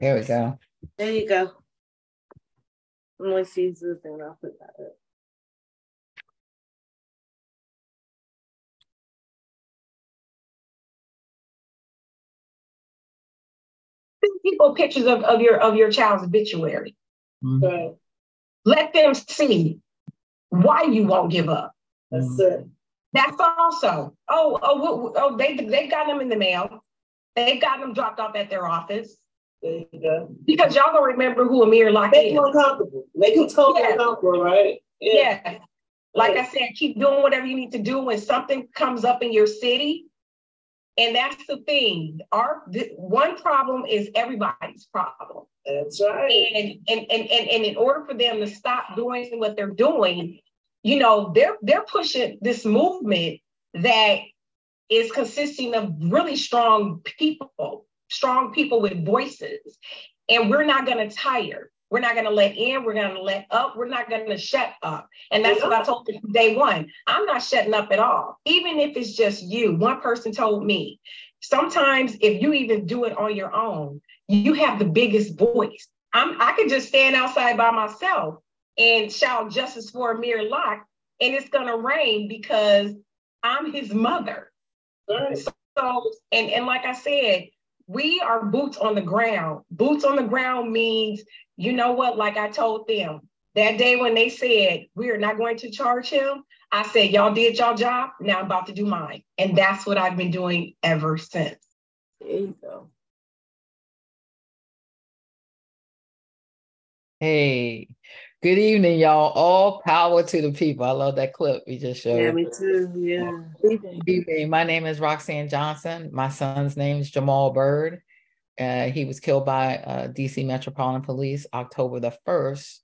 There we go. There you go. Let me see this thing. I'll put that up. Send people pictures of, of your of your child's obituary. Mhm. Right. Let them see why you won't give up. That's it. That's also. Oh, oh, oh, oh they they got them in the mail. They've got them dropped off at their office There you go. because y'all gonna remember who Amir Locke Make is. them uncomfortable. Make them totally Yeah. uncomfortable, right? Yeah. Like I said, keep doing whatever you need to do when something comes up in your city. And that's the thing. Our th- one problem is everybody's problem. That's right. And, and and and and in order for them to stop doing what they're doing, you know, they're they're pushing this movement that is consisting of really strong people, strong people with voices. And we're not gonna tire. We're not gonna let in, we're gonna let up, we're not gonna shut up. And that's what I told from day one. I'm not shutting up at all. Even if it's just you. One person told me, sometimes if you even do it on your own, you have the biggest voice. I'm I could just stand outside by myself and shout justice for Amir Locke, and it's gonna rain because I'm his mother. Right. So, and, and like I said, we are boots on the ground. Boots on the ground means, you know what, like I told them that day when they said, we are not going to charge him, I said, y'all did y'all job, now I'm about to do mine. And that's what I've been doing ever since. There you go. Hey, good evening, y'all. All power to the people. I love that clip we just showed. Yeah, me too. Yeah. Good evening. My name is Roxane Johnson. My son's name is Jamal Bird. Uh, he was killed by uh, DC Metropolitan Police October the 1st,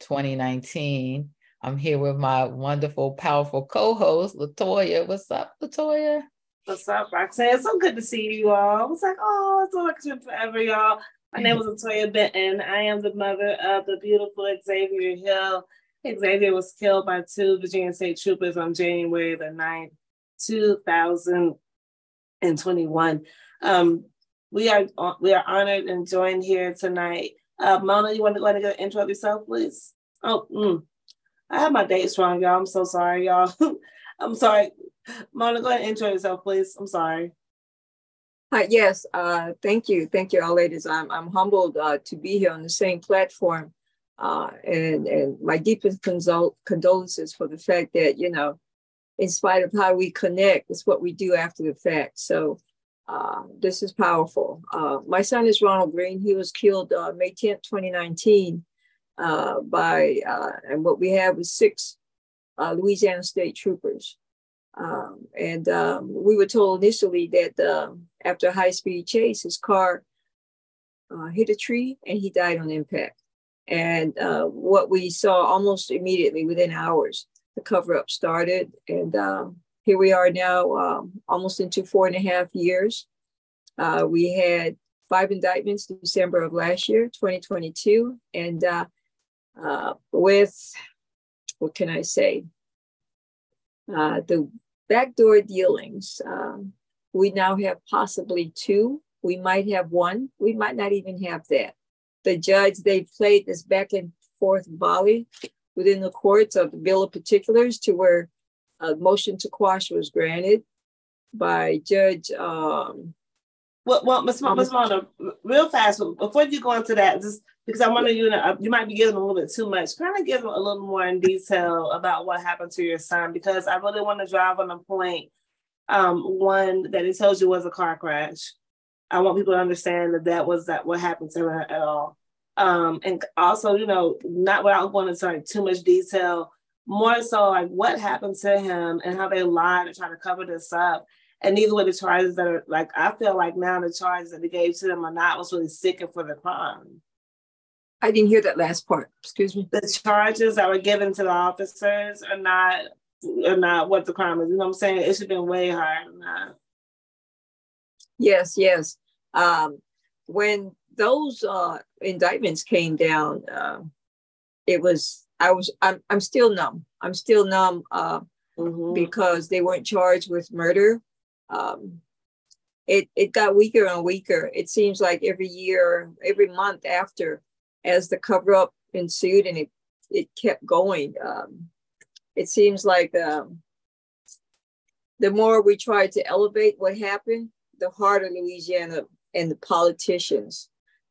2019. I'm here with my wonderful, powerful co host, LaToya. What's up, LaToya? What's up, Roxanne? So good to see you all. I was like, oh, it's like it's forever, y'all. My name is LaToya Benton. I am the mother of the beautiful Xavier Hill. Xavier was killed by two Virginia State troopers on January the 9th, 2021. Um, we are we are honored and joined here tonight. Uh, Mona, you want to go ahead and an intro yourself, please? Oh, mm. I have my dates wrong, y'all. I'm so sorry, y'all. I'm sorry. Mona, go ahead and intro yourself, please. I'm sorry. Hi, yes, uh, thank you. Thank you, all ladies. I'm, I'm humbled uh, to be here on the same platform. Uh, and, and my deepest condolences for the fact that, you know, in spite of how we connect, it's what we do after the fact. So uh, this is powerful. Uh, my son is Ronald Greene. He was killed uh, May 10th, 2019 uh, by, and what we have is six Louisiana State troopers. Um, and um, we were told initially that um, after a high speed chase, his car uh, hit a tree and he died on impact. And uh, what we saw almost immediately within hours, the cover up started. And um, here we are now, um, almost into four and a half years. Uh, we had five indictments December of last year, 2022. And uh, uh, with, what can I say? Uh, the backdoor dealings, um, we now have possibly two. We might have one. We might not even have that. The judge, they played this back and forth volley within the courts of the bill of particulars to where a motion to quash was granted by Judge. Um, Well, well, Ms. Ms. Mona, real fast, before you go into that, just because I want to, you know, you might be giving a little bit too much. Kind of give them a little more in detail about what happened to your son, because I really want to drive on the point. Um, one that he tells you was a car crash. I want people to understand that that was that what happened to him at all. Um, and also, you know, not without going into like too much detail, more so like what happened to him and how they lied and try to cover this up. And these were the charges that are like I feel like now the charges that they gave to them are not was really sticking for the crime. I didn't hear that last part. Excuse me. The charges that were given to the officers are not are not what the crime is. You know what I'm saying? It should have been way higher than that. Yes, yes. Um, when those uh, indictments came down, uh, it was I was I'm I'm still numb. I'm still numb uh, Mhm. because they weren't charged with murder. Um, it it got weaker and weaker. It seems like every year, every month after, as the cover up ensued and it it kept going. Um, it seems like um, the more we try to elevate what happened, the harder Louisiana and the politicians.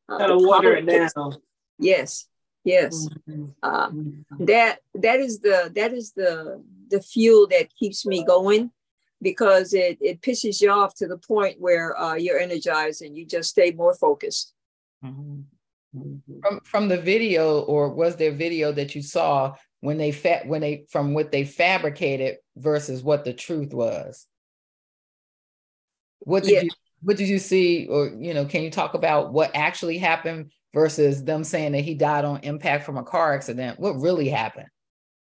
Uh, water it down. Yes, yes. Mm-hmm. Uh, that that is the that is the the fuel that keeps me going because it it pisses you off to the point where uh, you're energized and you just stay more focused. Mm-hmm. mm-hmm. From from the video, or was there video that you saw when they fa- when they from what they fabricated versus what the truth was? What did yeah. you what did you see, or you know, can you talk about what actually happened versus them saying that he died on impact from a car accident? What really happened?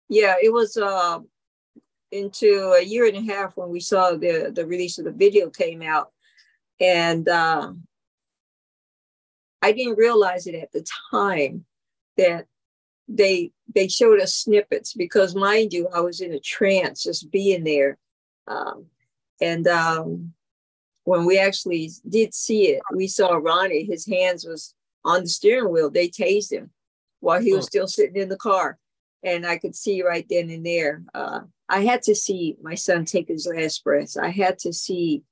Yeah, it was uh, into a year and a half when we saw the the release of the video came out, and uh, I didn't realize it at the time that they they showed us snippets because mind you, I was in a trance just being there, um, and um, when we actually did see it, we saw Ronnie. His hands was on the steering wheel. They tased him while he was still sitting in the car, and I could see right then and there. Uh, I had to see my son take his last breaths. I had to see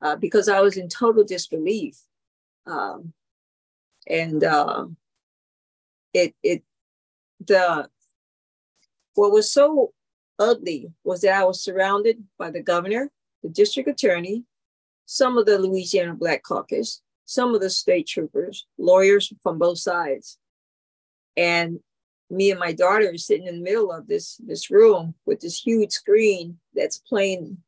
uh, because I was in total disbelief, um, and uh, it it the what was so ugly was that I was surrounded by the governor, the district attorney, some of the Louisiana Black Caucus, some of the state troopers, lawyers from both sides, and me and my daughter are sitting in the middle of this this room with this huge screen that's playing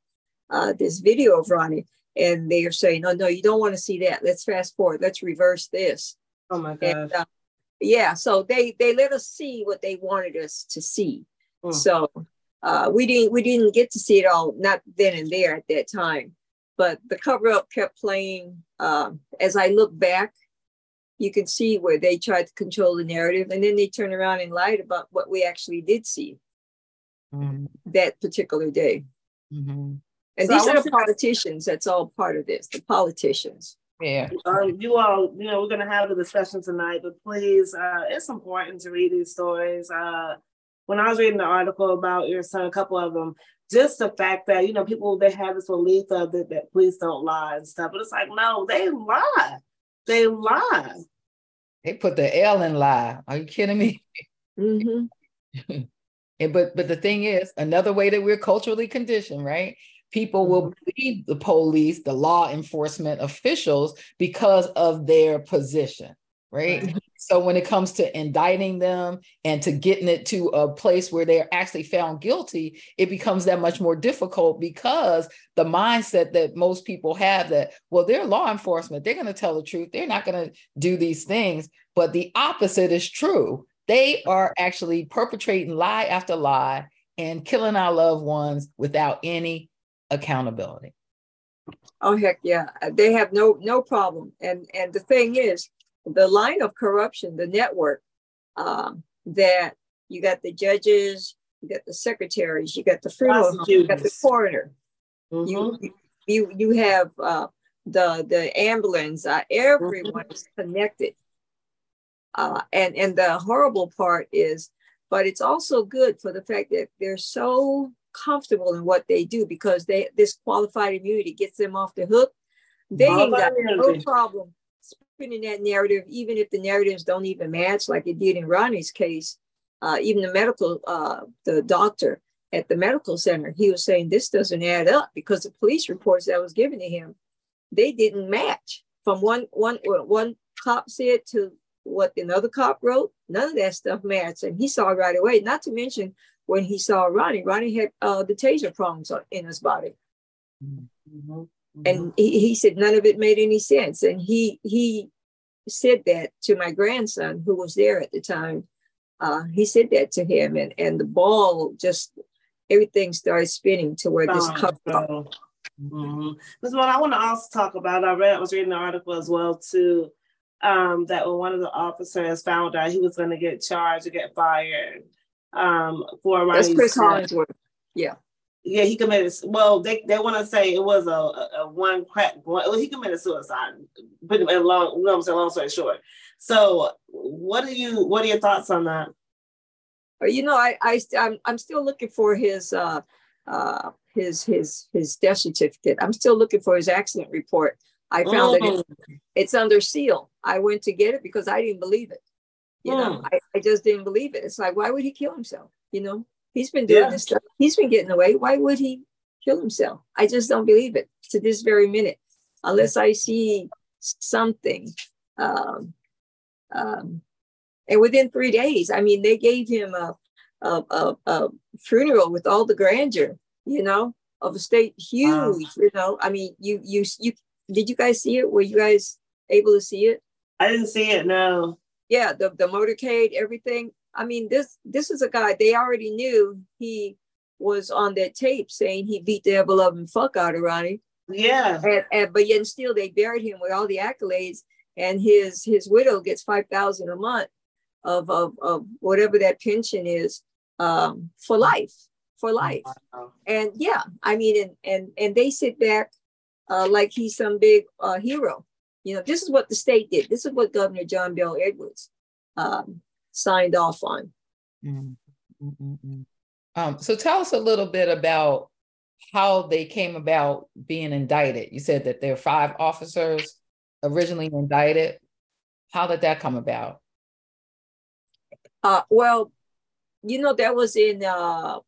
uh, this video of Ronnie, and they are saying, "No, no, you don't want to see that. Let's fast forward. Let's reverse this." Oh my god! Uh, yeah, so they they let us see what they wanted us to see. Mm. So uh, we didn't we didn't get to see it all, not then and there at that time. But the cover up kept playing. Uh, as I look back you can see where they tried to control the narrative and then they turn around and lied about what we actually did see mm-hmm. that particular day. Mm-hmm. And so these are the politicians. That's all part of this. The politicians. Yeah. Um, you all, you know, we're going to have the discussion tonight, but please, uh, it's important to read these stories. Uh, when I was reading the article about your son, a couple of them, just the fact that, you know, people, they have this belief of that, that police don't lie and stuff, but it's like, no, they lie. They lie. They put the L in lie. Are you kidding me? Mm-hmm. and but but the thing is, another way that we're culturally conditioned, right? People will mm-hmm. believe the police, the law enforcement officials, because of their position, right? So when it comes to indicting them and to getting it to a place where they're actually found guilty, it becomes that much more difficult because the mindset that most people have that, well, they're law enforcement, they're going to tell the truth, they're not going to do these things. But the opposite is true. They are actually perpetrating lie after lie and killing our loved ones without any accountability. Oh heck yeah, they have no no problem. And and the thing is, the line of corruption, the network, um, that you got the judges, you got the secretaries, you got the funeral, you got the coroner, mm-hmm. you you you have uh, the the ambulance. Uh, everyone is connected, uh, and and the horrible part is, but it's also good for the fact that they're so comfortable in what they do because they this qualified immunity gets them off the hook. They ain't got no problem in that narrative, even if the narratives don't even match, like it did in Ronnie's case, uh, even the medical, uh, the doctor at the medical center, he was saying this doesn't add up because the police reports that was given to him, they didn't match from one one one cop said to what another cop wrote. None of that stuff matched, and he saw right away. Not to mention when he saw Ronnie, Ronnie had uh, the taser prongs in his body. Mm-hmm. And mm-hmm. he, he said none of it made any sense. And he he said that to my grandson who was there at the time. Uh, he said that to him, and and the ball just everything started spinning to where this oh, cup. Mm-hmm. This one I want to also talk about. I read, I was reading the article as well too. Um, that when one of the officers found out he was going to get charged or get fired um, for That's Chris Hollingsworth. Yeah. Yeah, he committed. Well, they, they want to say it was a, a, a one crack. Well, he committed suicide. Pretty long. You know what I'm saying? Long story short. So, what are you? What are your thoughts on that? You know, I I I'm, I'm still looking for his uh uh his his his death certificate. I'm still looking for his accident report. I found mm. that it's, it's, under seal. I went to get it because I didn't believe it. You know, I, I just didn't believe it. It's like, why would he kill himself? You know, he's been doing yeah. this stuff. He's been getting away. Why would he kill himself? I just don't believe it to this very minute, unless I see something. Um, um, and within three days, I mean, they gave him a, a, a, a funeral with all the grandeur, you know, of a state huge, wow. you know. I mean, you you you did you guys see it? Were you guys able to see it? I didn't see it, no. Yeah, the, the motorcade, everything. I mean, this this is a guy they already knew he was on that tape saying he beat the ever loving fuck out of Ronnie. Yeah. And, and but yet still they buried him with all the accolades and his his widow gets five thousand a month of, of of whatever that pension is um for life for life wow. and yeah i mean and and and they sit back uh like he's some big uh hero you know this is what the state did this is what governor john bel edwards um signed off on mm-hmm. um so tell us a little bit about how they came about being indicted you said that there are five officers originally indicted? How did that come about? Uh, well, you know, that was in uh,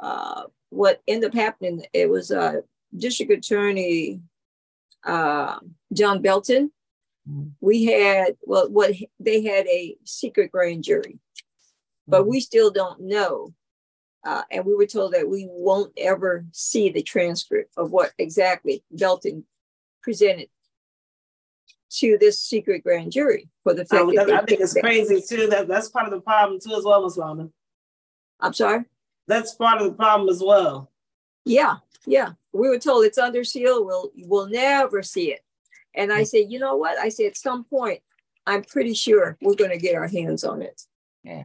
uh, what ended up happening. It was uh, District Attorney uh, John Belton. We had, well, what they had a secret grand jury, but we still don't know. Uh, and we were told that we won't ever see the transcript of what exactly Belton presented to this secret grand jury for the fact oh, that, I think it's crazy too. That that's part of the problem too, as well, Ms. Wellman. I'm sorry. That's part of the problem as well. Yeah, yeah. We were told it's under seal. We'll we'll never see it. And I said, you know what? I said at some point, I'm pretty sure we're going to get our hands on it. Yeah,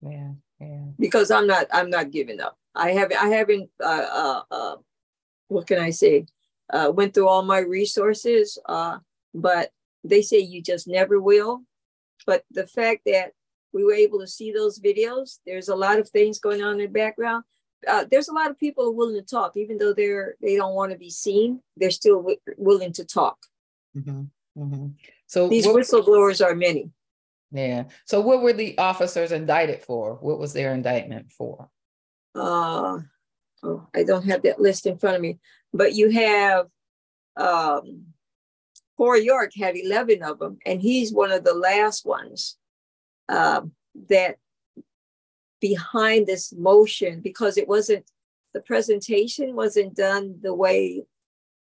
yeah, yeah. Because I'm not I'm not giving up. I haven't I haven't uh, uh, uh what can I say? Uh, went through all my resources. Uh, but they say you just never will. But the fact that we were able to see those videos, there's a lot of things going on in the background. Uh, there's a lot of people willing to talk, even though they're they don't want to be seen. They're still w- willing to talk. Mm-hmm. Mm-hmm. So these what, whistleblowers are many. Yeah. So what were the officers indicted for? What was their indictment for? Uh, oh, I don't have that list in front of me, but you have um, Kory York had 11 of them, and he's one of the last ones uh, that behind this motion because it wasn't the presentation wasn't done the way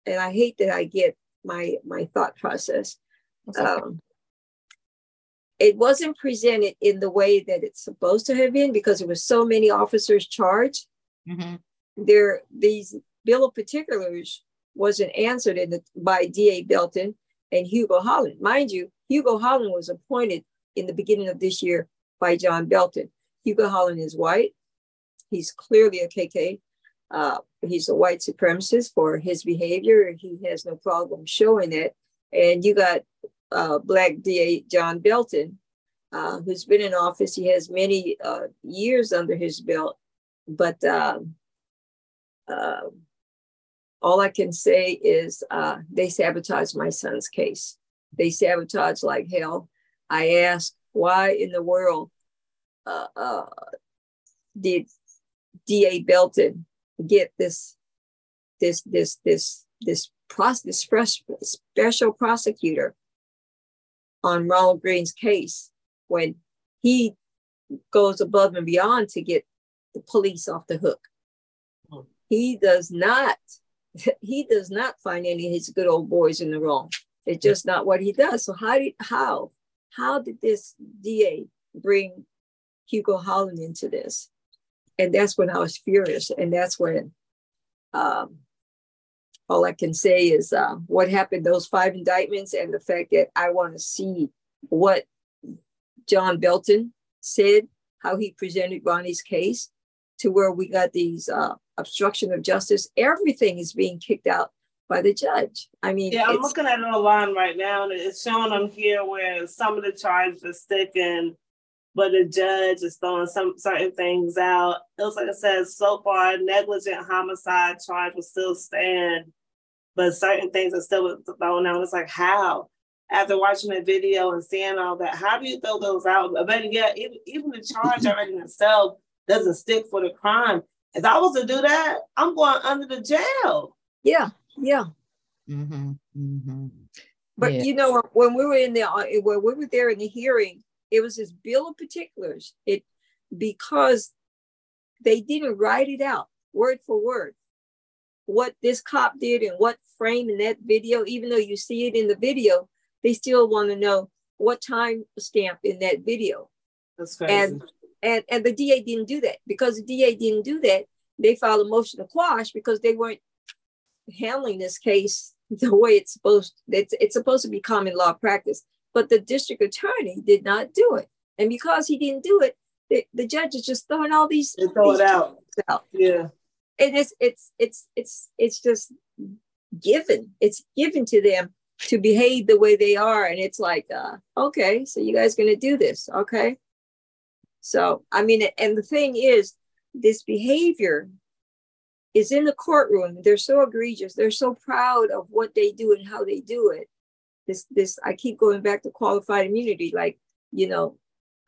and i hate that i get my my thought process okay. um, it wasn't presented in the way that it's supposed to have been because there was so many officers charged mm-hmm. there these bill of particulars wasn't answered in the, by da belton and Hugo Holland. Mind you, Hugo Holland was appointed in the beginning of this year by John Belton. Hugo Holland is white. He's clearly a KK. Uh, he's a white supremacist for his behavior. He has no problem showing it. And you got uh, Black DA John Belton, uh, who's been in office. He has many uh, years under his belt, but um, uh, all I can say is uh, they sabotaged my son's case. They sabotaged like hell. I asked, why in the world uh, uh, did DA Belton get this this this this this process special prosecutor on Ronald Greene's case when he goes above and beyond to get the police off the hook. Hmm. He does not he does not find any of his good old boys in the wrong. It's just not what he does. So how did how how did this DA bring Hugo Holland into this? And that's when I was furious. And that's when um, all I can say is uh, what happened, those five indictments, and the fact that I want to see what John Belton said, how he presented Ronnie's case, to where we got these uh, obstruction of justice. Everything is being kicked out by the judge. I mean, yeah, I'm looking at it online right now, and it's showing on here where some of the charges are sticking, but the judge is throwing some certain things out. It was like it says so far negligent homicide charge will still stand, but certain things are still thrown out. It's like how? After watching the video and seeing all that, how do you throw those out? But yeah, even, even the charge already itself doesn't stick for the crime. If I was to do that, I'm going under the jail. Yeah, yeah. Mm-hmm, mm-hmm. But yeah. you know, when we were in the uh, when we were there in the hearing, it was this bill of particulars. It because they didn't write it out word for word what this cop did and what frame in that video. Even though you see it in the video, they still want to know what time stamp in that video. That's crazy. And and and the DA didn't do that because the DA didn't do that. They filed a motion to quash because they weren't handling this case the way it's supposed it's, it's supposed to be common law practice but the district attorney did not do it and because he didn't do it the, the judge is just throwing all these they throw it out. out yeah and it's it's it's it's it's just given it's given to them to behave the way they are and it's like uh okay so you guys gonna do this okay so i mean and the thing is this behavior is in the courtroom. They're so egregious. They're so proud of what they do and how they do it. This, this, I keep going back to qualified immunity. Like, you know,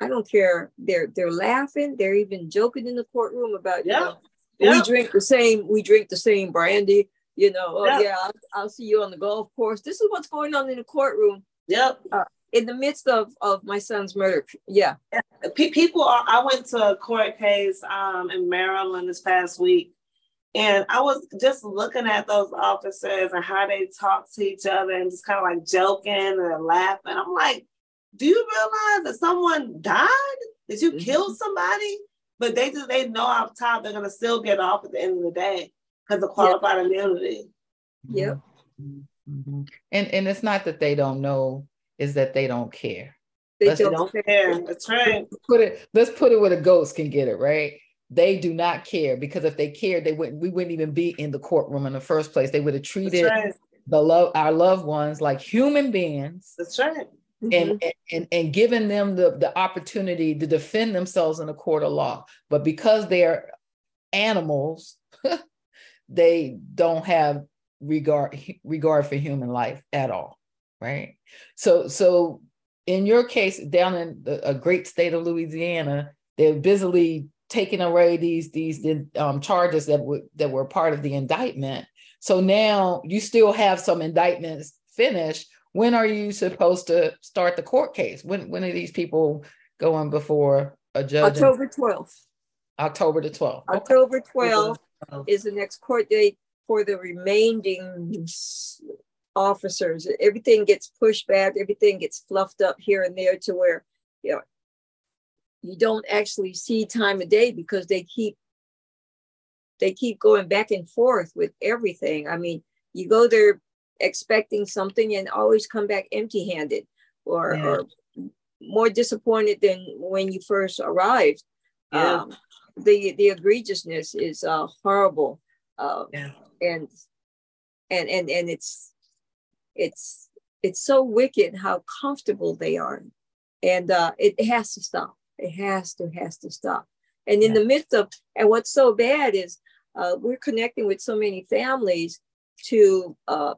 I don't care. They're they're laughing. They're even joking in the courtroom about, yeah. you know, yeah. we drink the same, we drink the same brandy. You know, oh yeah, yeah I'll, I'll, see you on the golf course. This is what's going on in the courtroom. Yep. Uh, in the midst of of my son's murder. Yeah. People are. I went to a court case um, in Maryland this past week, and I was just looking at those officers and how they talk to each other and just kind of like joking and laughing. I'm like, do you realize that someone died? That you mm-hmm. killed somebody? But they just they know off top they're gonna still get off at the end of the day because of qualified yep. immunity. Yep. Mm-hmm. And and it's not that they don't know, is that they don't care. They let's, don't care. That's right. Put it. Let's put it where the ghost can get it right they do not care because if they cared, they wouldn't. We wouldn't even be in the courtroom in the first place. They would have treated right. the love our loved ones like human beings. That's right. And, mm-hmm. and, and and giving them the, the opportunity to defend themselves in a court of law. But because they're animals, they don't have regard regard for human life at all. Right. So so in your case, down in the, a great state of Louisiana, they're busily taking away these these um, charges that were that were part of the indictment. So now you still have some indictments finished. When are you supposed to start the court case? When when are these people going before a judge? October twelfth. October the twelfth. October twelfth okay. is the next court date for the remaining officers. Everything gets pushed back. Everything gets fluffed up here and there to where you know you don't actually see time of day because they keep they keep going back and forth with everything. I mean, you go there expecting something and always come back empty handed or, yeah. or more disappointed than when you first arrived. Yeah. Um, the the egregiousness is uh, horrible, uh, yeah. and and and and it's it's it's so wicked how comfortable they are, and uh, it has to stop. It has to, has to stop. And in yeah. the midst of, and what's so bad is uh, we're connecting with so many families to uh,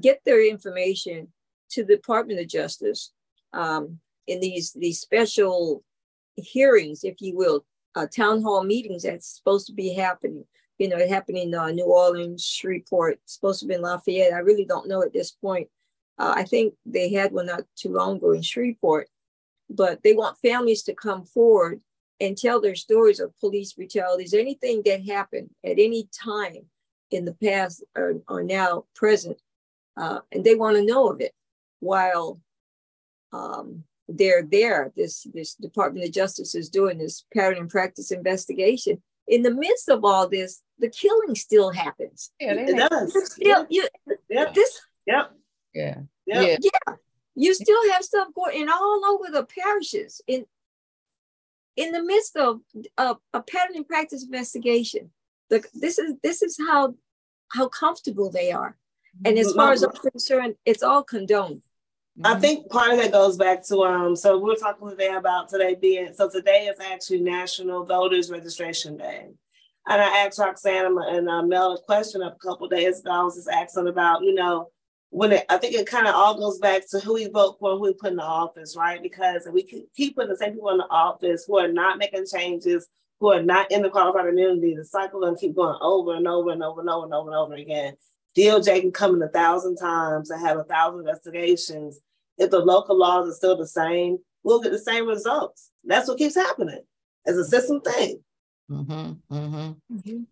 get their information to the Department of Justice um, in these these special hearings, if you will, uh, town hall meetings that's supposed to be happening. You know, it happened in uh, New Orleans, Shreveport, supposed to be in Lafayette. I really don't know at this point. Uh, I think they had one not too long ago in Shreveport but they want families to come forward and tell their stories of police brutalities, anything that happened at any time in the past or, or now present, uh, and they want to know of it while um, they're there. This this Department of Justice is doing this pattern and practice investigation. In the midst of all this, the killing still happens. Yeah, it does. Still, you, yeah. This, yep. Yeah. Yeah. yeah. You still have stuff going all over the parishes in in the midst of a, a pattern and practice investigation. the, this is this is how how comfortable they are. And as far as I'm concerned, it's all condoned. I think part of that goes back to um. So we are talking today about today being so today is actually National Voters Registration Day, and I asked Roxanne and uh, Mel a question a couple days ago. I was just asking about you know when it, I think it kind of all goes back to who we vote for, who we put in the office, right? Because we keep putting the same people in the office who are not making changes, who are not in the qualified immunity, the cycle and keep going over and over and over and over and over and over again. DOJ can come in a thousand times and have a thousand investigations. If the local laws are still the same, we'll get the same results. That's what keeps happening. It's a system thing. Mm-hmm, mm-hmm. Mm-hmm.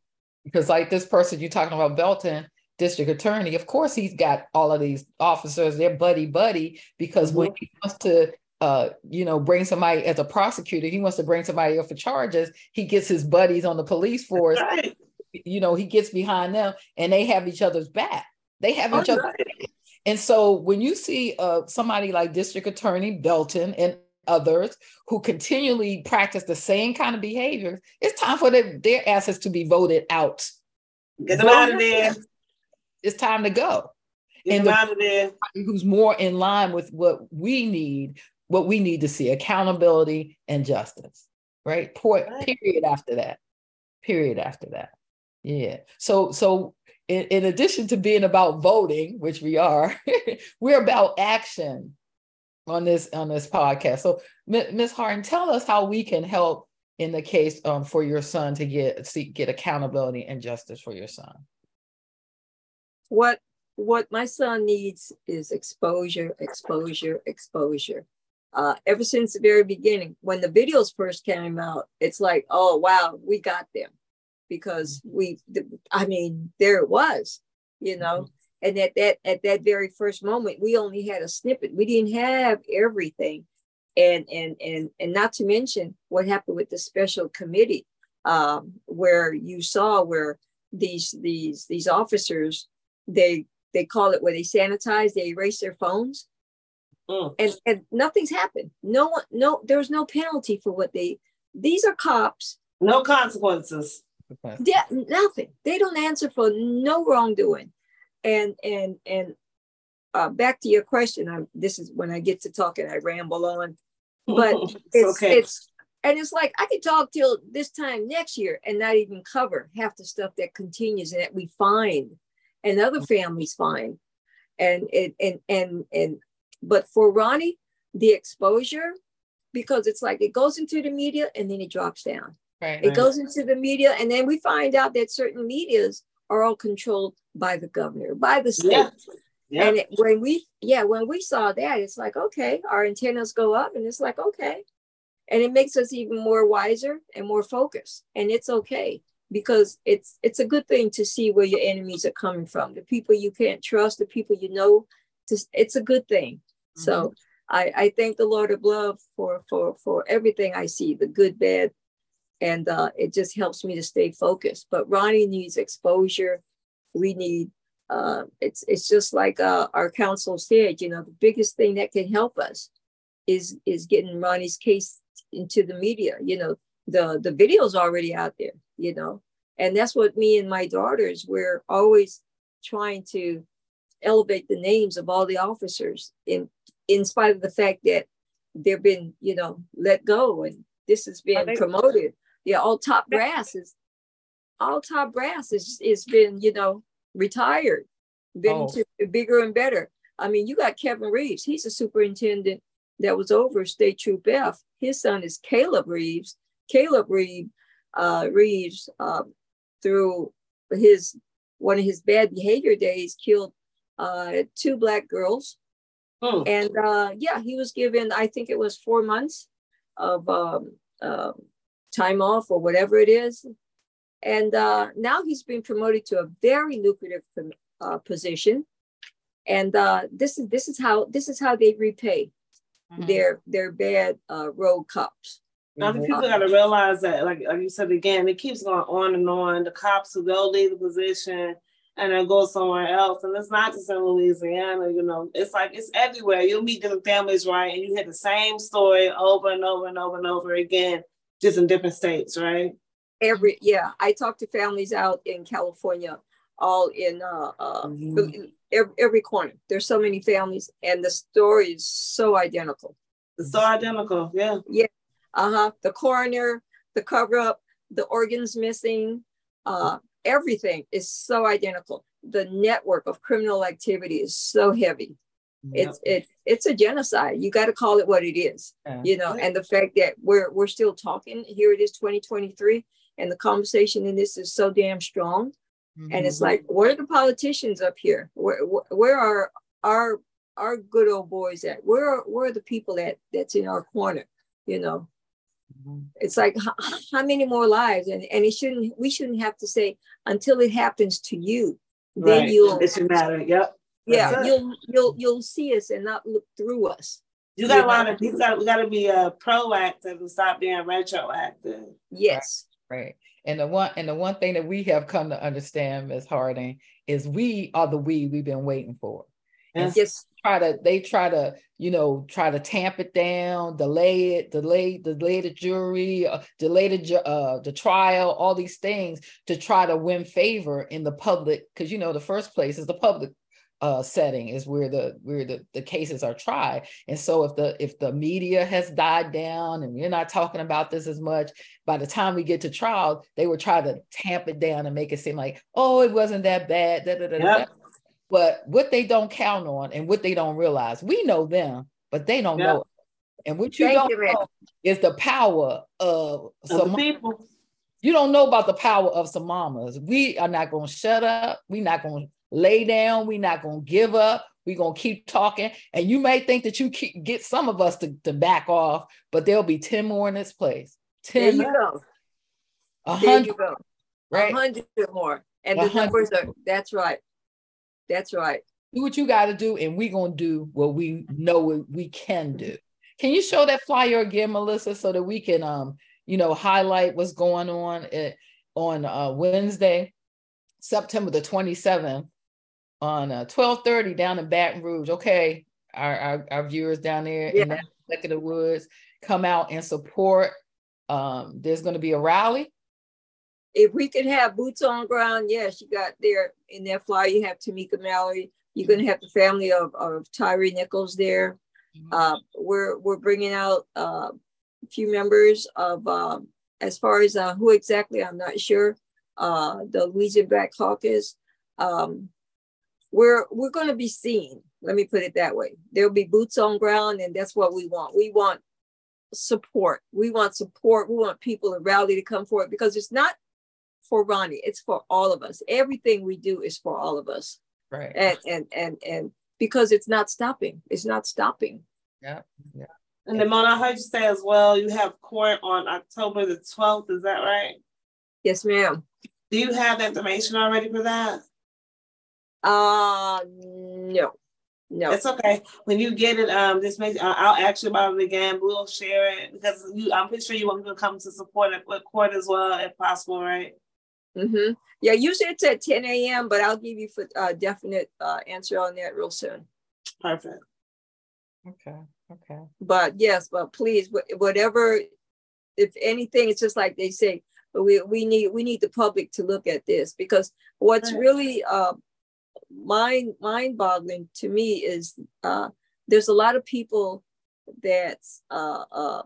Because like this person you're talking about, Belton, district attorney, of course he's got all of these officers, they're buddy buddy, because when mm-hmm. he wants to uh, you know, bring somebody as a prosecutor, he wants to bring somebody up for charges, he gets his buddies on the police force. Right. You know, he gets behind them and they have each other's back. They have each other. And so when you see uh, somebody like District Attorney Belton and others who continually practice the same kind of behavior, it's time for their, their assets to be voted out. Get them out of there. It's time to go. And them out of there. Who's more in line with what we need, what we need to see accountability and justice, right? Point, period after that. Period after that. Yeah. So, so in, in addition to being about voting, which we are, we're about action on this on this podcast. So, Ms. Hardin, tell us how we can help in the case um, for your son to get see, get accountability and justice for your son. What what my son needs is exposure, exposure, exposure uh, ever since the very beginning. When the videos first came out, it's like, oh, wow, we got them because we, I mean, there it was, you know. Mm-hmm. And at that at that very first moment, we only had a snippet. We didn't have everything, and and and and not to mention what happened with the special committee, um, where you saw where these these these officers they they call it where they sanitize, they erase their phones Mm. And and nothing's happened. No one, no, there's no penalty for what they. These are cops. No consequences. Yeah, nothing. They don't answer for no wrongdoing. And and and uh, back to your question. I, this is when I get to talking. I ramble on, but it's, it's okay. It's and it's like I could talk till this time next year and not even cover half the stuff that continues and that we find and other families find and it and and and but for Ronnie, the exposure, because it's like it goes into the media and then it drops down. Right, it right. goes into the media, and then we find out that certain medias are all controlled by the governor, by the state. Yeah. Yeah. And it, when we, yeah, when we saw that, it's like, okay, our antennas go up, and it's like, okay. And it makes us even more wiser and more focused. And it's okay because it's it's a good thing to see where your enemies are coming from. The people you can't trust, the people you know, just it's a good thing. So mm-hmm. I, I thank the Lord of love for for for everything I see, the good, bad, and uh, it just helps me to stay focused. But Ronnie needs exposure. We need. Uh, it's it's just like uh, our counsel said. You know, the biggest thing that can help us is is getting Ronnie's case into the media. You know, the the video's already out there. You know, and that's what me and my daughters we're always trying to elevate the names of all the officers in in spite of the fact that they've been you know let go and this is being promoted yeah all top brass is all top brass is is been you know retired been oh. to bigger and better i mean you got kevin reeves he's a superintendent that was over state troop f his son is caleb reeves caleb Reed uh, reeves uh, through his one of his bad behavior days killed uh, two black girls. Oh. And uh, yeah, he was given, I think it was four months of um, uh, time off or whatever it is. And uh, now he's been promoted to a very lucrative uh, position. And uh, this is this is how this is how they repay mm-hmm. their their bad uh, road cops. Now, the people got to realize that, like, like you said again, it keeps going on and on. The cops who they'll leave the position, and then go somewhere else. And it's not just in Louisiana, you know, it's like it's everywhere. You'll meet different families, right? And you hear the same story over and over and over and over again, just in different states, right? Every yeah, I talk to families out in California, all in uh, uh mm-hmm. every, every corner. There's so many families, and the story is so identical. It's so identical, yeah. Yeah. Uh-huh. The coroner, the cover-up, the organs missing, uh, everything is so identical. The network of criminal activity is so heavy. Yep. It's it it's a genocide. You got to call it what it is. Yeah. You know, and the fact that we're we're still talking here it is 2023 and the conversation in this is so damn strong. Mm-hmm. And it's mm-hmm. like, where are the politicians up here? Where where, are our our good old boys at? Where are, where are the people that that's in our corner? You know. It's like how, how, many more lives? And and it shouldn't we shouldn't have to say until it happens to you, then right. you'll. It should matter. Yep. Yeah, you'll you'll you'll see us and not look through us. You got a lot of. You got we got to be uh, proactive and stop being retroactive. Yes. Right. And the one and the one thing that we have come to understand, Ms. Harding, is we are the we we've been waiting for. And yes. Try to they try to, you know, try to tamp it down, delay it, delay, delay the jury, uh, delay the uh, the trial, all these things to try to win favor in the public. Because you know, the first place is the public uh, setting is where the where the, the cases are tried and so if the if the media has died down and you're not talking about this as much by the time we get to trial they would try to tamp it down and make it seem like oh it wasn't that bad da, da, da, yep. But what they don't count on and what they don't realize we know them but they don't yep. know and what you Thank don't you, know is the power of, of some people you don't know about the power of some mamas we are not going to shut up we're not going to lay down. We're not going to give up. We're going to keep talking. And you may think that you keep, get some of us to, to back off, but there'll be 10 more in this place. 10 there you go. A hundred, right? A hundred more. And the numbers are, that's right. That's right. Do what you got to do, and we're going to do what we know we can do. Can you show that flyer again, Melissa, so that we can, um, you know, highlight what's going on at, eh, on uh, Wednesday, September the 27th on uh, 1230 down in Baton Rouge. Okay, our, our, our viewers down there yeah. in that neck of the woods, come out and support. Um, there's going to be a rally. If we could have boots on ground, yes, you got there in that flyer, you have Tamika Mallory. You're going to have the family of, of Tyre Nichols there. Mm-hmm. Uh, we're, we're bringing out uh, a few members of, uh, as far as uh, who exactly, I'm not sure, uh, the Louisiana Black Caucus. Um, we're we're going to be seen let me put it that way there'll be boots on ground and that's what we want we want support we want support we want people to rally to come forward because it's not for ronnie it's for all of us everything we do is for all of us right and and and and because it's not stopping it's not stopping yeah yeah and then Mona, I heard you say as well, you have court on October the 12th. Is that right? Yes, ma'am. Do you have information already for that? Uh, no, no. It's okay. When you get it, um, just make. Uh, I'll ask you about it again. We'll share it because you. I'm pretty sure you want me to come to support it with court as well, if possible, right? Mm-hmm. Yeah. Usually it's at 10 a.m., but I'll give you a uh, definite uh, answer on that real soon. Perfect. Okay. Okay. But yes, but please, whatever. If anything, it's just like they say. We, we need we need the public to look at this because what's right. really uh, mind mind boggling to me is uh, there's a lot of people that's uh, uh,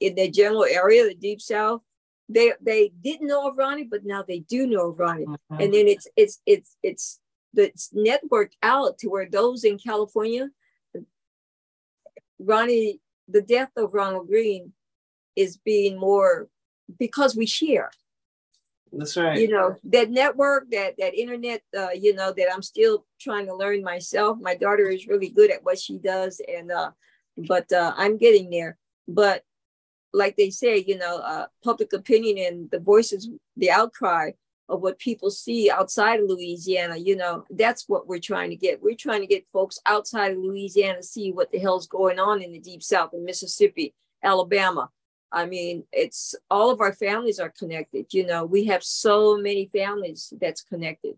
in the general area, the deep south. They they didn't know of Ronnie, but now they do know of Ronnie, mm-hmm. and then it's it's it's it's it's networked out to where those in California, Ronnie, the death of Ronald Greene is being more because we share. That's right. You know, that network, that that internet, uh, you know, that I'm still trying to learn myself. My daughter is really good at what she does, and uh, but uh, I'm getting there. But like they say, you know, uh, public opinion and the voices, the outcry of what people see outside of Louisiana, you know, that's what we're trying to get. We're trying to get folks outside of Louisiana to see what the hell's going on in the deep south in Mississippi, Alabama, I mean, it's all of our families are connected. You know, we have so many families that's connected.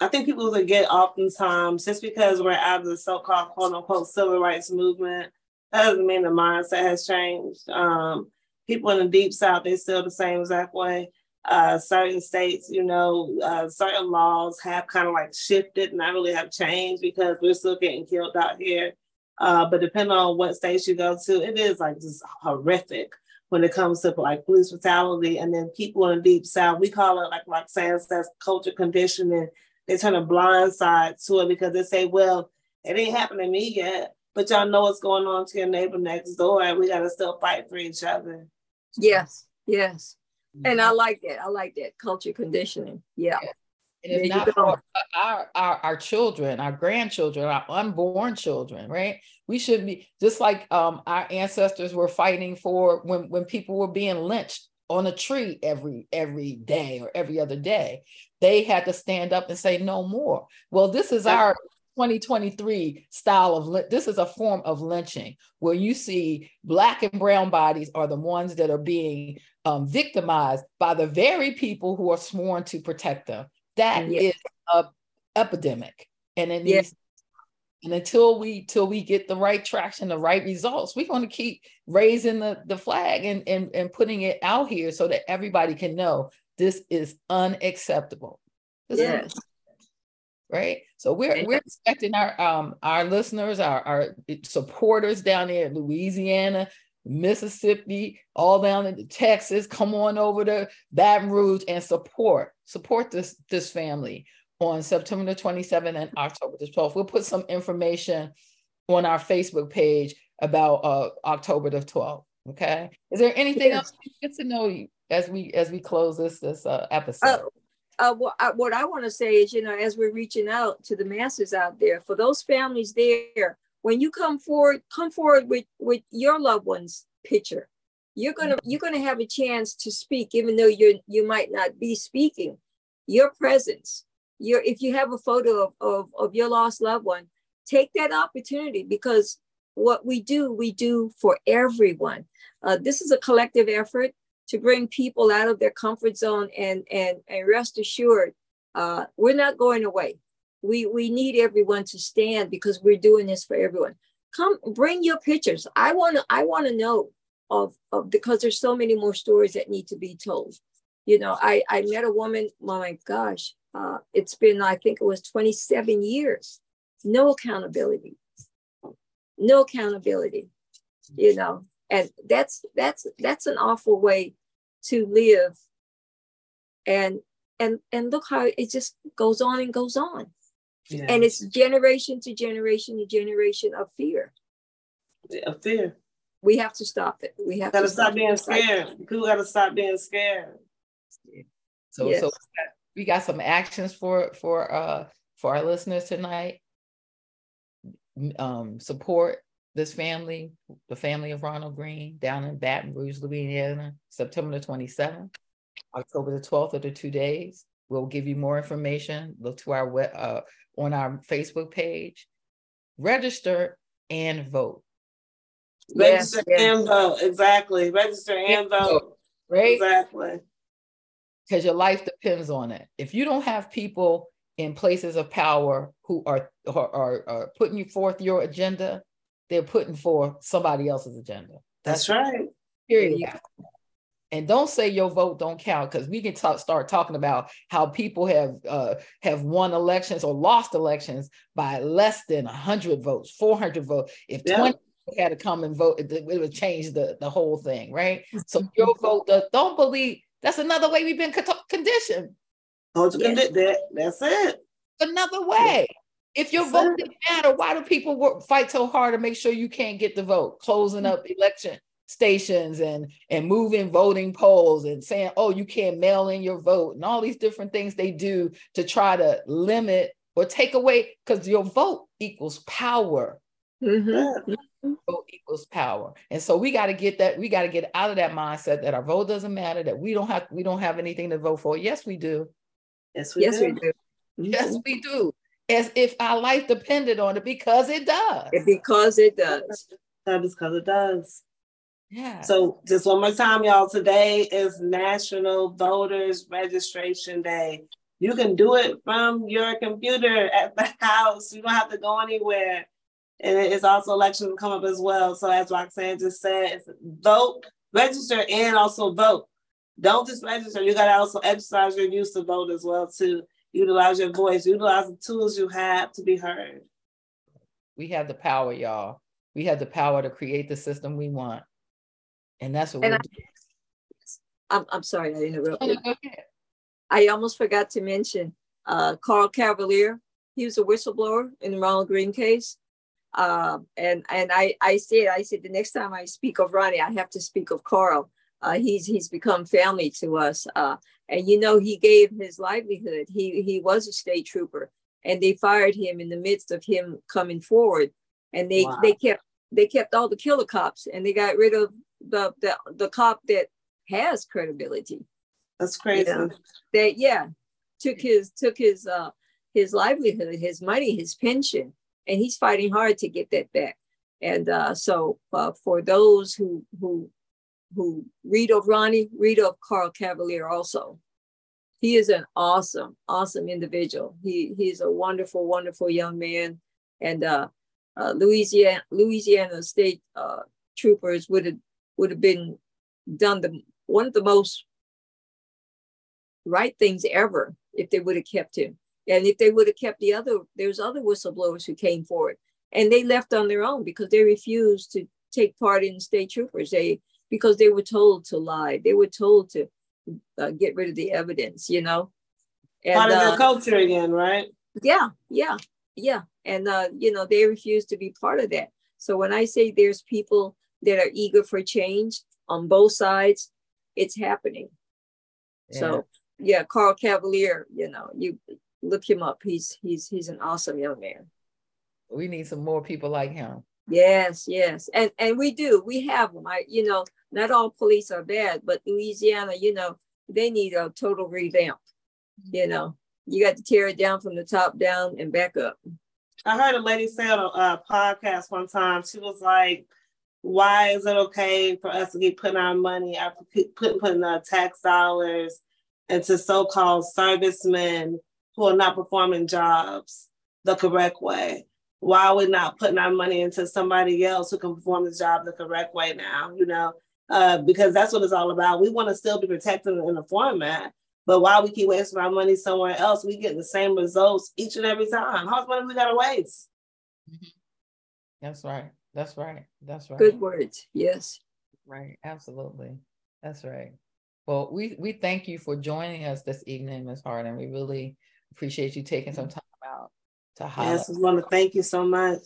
I think people forget oftentimes just because we're out of the so-called quote unquote civil rights movement, that doesn't mean the mindset has changed. Um, people in the deep south, they still the same exact way. Uh, certain states, you know, uh, certain laws have kind of like shifted, not really have changed because we're still getting killed out here. Uh, but depending on what states you go to, it is like just horrific when it comes to like police brutality. And then people in the deep south, we call it like Roxane says, culture conditioning. They turn a blind side to it because they say, well, it ain't happened to me yet, but y'all know what's going on to your neighbor next door, and we gotta still fight for each other. Yes, yes. And I like that. I like that culture conditioning. Yeah. yeah. And it's not for our, our our children, our grandchildren, our unborn children, right? We should be just like um, our ancestors were fighting for when when people were being lynched on a tree every every day or every other day. They had to stand up and say no more. Well, this is our 2023 style of this is a form of lynching where you see black and brown bodies are the ones that are being um, victimized by the very people who are sworn to protect them That yes. is a epidemic and it needs yes. and until we till we get the right traction the right results we're going to keep raising the, the flag and, and and putting it out here so that everybody can know this is unacceptable this yes. Is right? So we're we're expecting our um our listeners, our our supporters down there in Louisiana, Mississippi, all down in Texas, come on over to Baton Rouge and support support this this family on September the 27th and October the 12th. We'll put some information on our Facebook page about uh, October the 12th. Okay. Is there anything yes. else get to know you as we as we close this this uh, episode? Uh, uh, what, I, I want to say is, you know, as we're reaching out to the masses out there, for those families there, when you come forward, come forward with with your loved one's picture. You're gonna you're gonna have a chance to speak, even though you you might not be speaking. Your presence, your if you have a photo of, of, of your lost loved one, take that opportunity because what we do, we do for everyone. Uh, this is a collective effort to bring people out of their comfort zone and and and rest assured uh, we're not going away. We we need everyone to stand because we're doing this for everyone. Come bring your pictures. I want to i want to know of, of because there's so many more stories that need to be told. You know i i met a woman oh my gosh uh, it's been i think it was 27 years. No accountability. No accountability you know and that's that's that's an awful way to live. And and and look how it just goes on and goes on. Yeah. and it's generation to generation to generation of fear. Of fear. We have to stop it. We have gotta to stop, stop being scared. People gotta stop being scared. So yes. so we got some actions for for uh for our listeners tonight. Um support this family, the family of Ronald Greene, down in Baton Rouge, Louisiana, September the 27th, October the 12th are the two days. We'll give you more information. Look to our web, uh, on our Facebook page. Register and vote. Register yes, and vote. Exactly. Register and vote. Right. Exactly. Because your life depends on it. If you don't have people in places of power who are, are, are, are putting you forth your agenda, they're putting for somebody else's agenda. That's, That's right. Period. Yeah. And don't say your vote don't count because we can talk, start talking about how people have uh, have won elections or lost elections by less than hundred votes, four hundred votes. If yeah. twenty had to come and vote, it, it would change the the whole thing, right? So your vote does, don't believe. That's another way we've been conditioned. Oh, that, that's it. Another way. If your vote didn't matter, why do people work, fight so hard to make sure you can't get the vote? Closing up election stations and and moving voting polls and saying, oh, you can't mail in your vote and all these different things they do to try to limit or take away because your vote equals power. Mm-hmm. Vote equals power, and so we got to get that. We got to get out of that mindset that our vote doesn't matter. That we don't have we don't have anything to vote for. Yes, we do. Yes, we yes, do. we do. Yes, we do as if our life depended on it because it does. Because it does. That is because it does. Yeah. So just one more time, y'all. Today is National Voters Registration Day. You can do it from your computer at the house. You don't have to go anywhere. And it's also elections come up as well. So as Roxane just said, vote, register and also vote. Don't just register. You got to also exercise your use to vote as well to utilize your voice, utilize the tools you have to be heard. We have the power, y'all. We have the power to create the system we want. And that's what and we're I, doing. I'm, I'm sorry, I interrupted. I almost forgot to mention uh, Carl Cavalier. He was a whistleblower in the Ronald Greene case. Uh, and and I, I said, I said, the next time I speak of Ronnie, I have to speak of Carl. Uh, he's he's become family to us. Uh, and you know, he gave his livelihood. He he was a state trooper, and they fired him in the midst of him coming forward. And they wow. they kept they kept all the killer cops, and they got rid of the the, the cop that has credibility. That's crazy. You know, that yeah, took his took his uh his livelihood, his money, his pension, and he's fighting hard to get that back. And uh, so uh, for those who who who read of Ronnie, read of Carl Cavalier also. He is an awesome, awesome individual. He he's a wonderful, wonderful young man. And uh, uh, Louisiana Louisiana State uh, troopers would have would have been done the one of the most right things ever if they would have kept him. And if they would have kept the other, there's other whistleblowers who came forward and they left on their own because they refused to take part in state troopers. They because they were told to lie. They were told to uh, get rid of the evidence. You know, and, part of uh, the culture again, right? Yeah, yeah, yeah. And uh, you know, they refuse to be part of that. So when I say there's people that are eager for change on both sides, it's happening. Yeah. So yeah, Carl Cavalier, you know, you look him up. He's he's he's an awesome young man. We need some more people like him. Yes, yes, and and we do. We have them. I, you know, not all police are bad, but Louisiana, you know, they need a total revamp. You mm-hmm. know, you got to tear it down from the top down and back up. I heard a lady say on a, a podcast one time. She was like, "Why is it okay for us to keep putting our money, our putting putting our tax dollars into so-called servicemen who are not performing jobs the correct way?" Why are we not putting our money into somebody else who can perform the job the correct way now? You know, uh, because that's what it's all about. We want to still be protected in the format, but while we keep wasting our money somewhere else, we get the same results each and every time. How much money we gotta waste? Mm-hmm. That's right. That's right. That's right. Good words. Yes. Right. Absolutely. That's right. Well, we we thank you for joining us this evening, Ms. Hardin. We really appreciate you taking some time out to highlight. Yes, I want to thank you so much.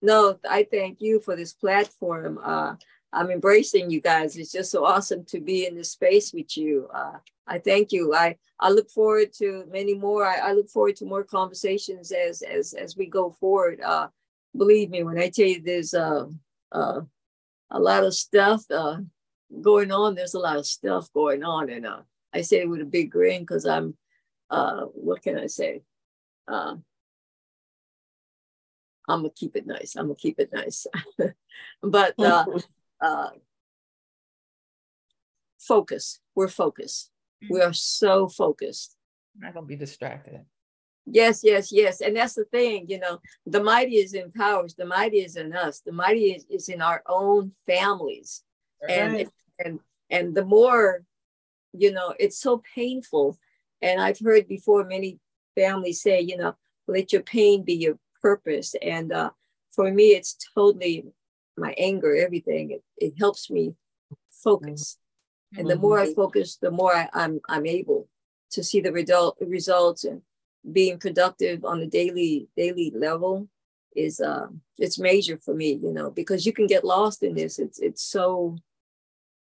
No, I thank you for this platform. Uh, I'm embracing you guys. It's just so awesome to be in this space with you. Uh, I thank you. I, I look forward to many more. I, I look forward to more conversations as as as we go forward. Uh, believe me when I tell you there's uh, uh, a lot of stuff uh, going on. There's a lot of stuff going on, and uh, I say it with a big grin because I'm. Uh, what can I say? Uh, I'm gonna keep it nice. I'm gonna keep it nice. but uh, uh, focus. We're focused. Mm-hmm. We are so focused. I'm not gonna be distracted. Yes, yes, yes. And that's the thing, you know, the mighty is in powers, the mighty is in us, the mighty is, is in our own families. Right. And and and the more, you know, it's so painful. And I've heard before many families say, you know, let your pain be your purpose. And uh, for me, it's totally my anger, everything. It, it helps me focus. Mm-hmm. And the more I mm-hmm. focus, the more I, I'm I'm able to see the result results and being productive on a daily daily level is uh it's major for me, you know, because you can get lost in this. It's it's so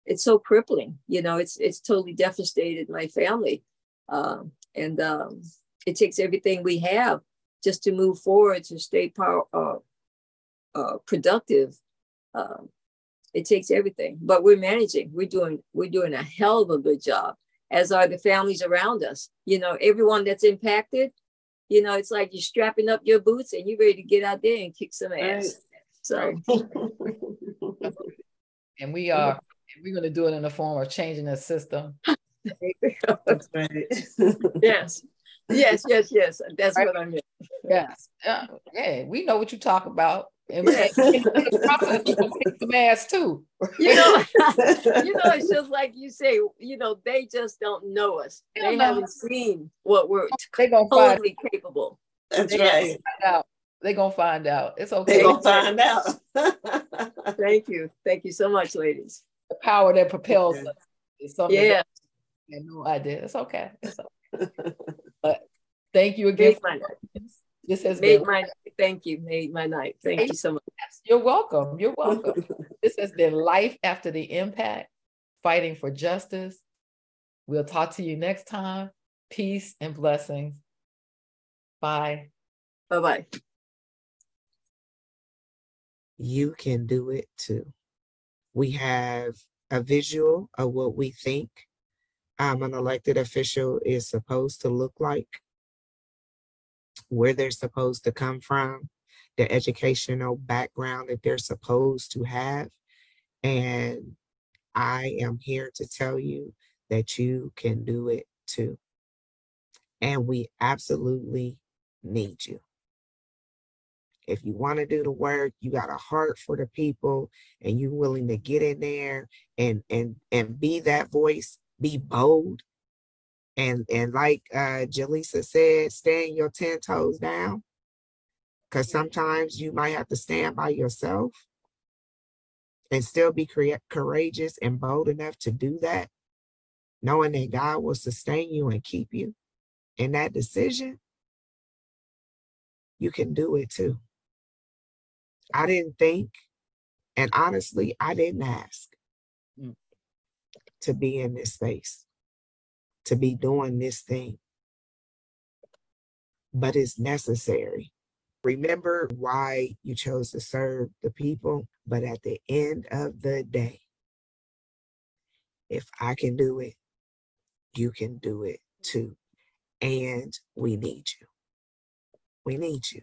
it's so crippling, you know, it's it's totally devastated my family. Um, and um, it takes everything we have just to move forward to stay power, uh, uh, productive. Uh, it takes everything, but we're managing. We're doing we're doing a hell of a good job, as are the families around us. You know, everyone that's impacted. You know, it's like you're strapping up your boots and you're ready to get out there and kick some ass. So, and we are we're going to do it in the form of changing the system. yes yes, yes, yes. That's right? what I meant. Yes. Uh, yeah, we know what you talk about. And we Yes. in the process, we gonna kick some ass too. You know, you know, it's just like you say, you know, they just don't know us. They They don't know haven't us. seen what we're They gonna find, totally capable. That's They right. find out. They gonna find out. It's okay. They gonna find out. Thank you. Thank you so much, ladies. the power that propels Okay. us is something Yeah, that we had no idea. It's okay. It's okay. but thank you again. made my, for this has made been my, thank you, made my night. Thank you so much. you're welcome. You're welcome. this has been life after the impact, fighting for justice. We'll talk to you next time. Peace and blessings. Bye. Bye-bye. you can do it too. We have a visual of what we think um, an elected official is supposed to look like, where they're supposed to come from, the educational background that they're supposed to have. And I am here to tell you that you can do it too. And we absolutely need you if you want to do the work you got a heart for the people and you're willing to get in there and and and be that voice be bold and and like uh jaleesa said stand your 10 toes down. Because sometimes you might have to stand by yourself and still be crea- courageous and bold enough to do that knowing that god will sustain you and keep you. In that decision you can do it too. I didn't think, and honestly, I didn't ask Mm. to be in this space, to be doing this thing. But it's necessary. Remember why you chose to serve the people, but at the end of the day, if I can do it, you can do it too. And we need you. We need you.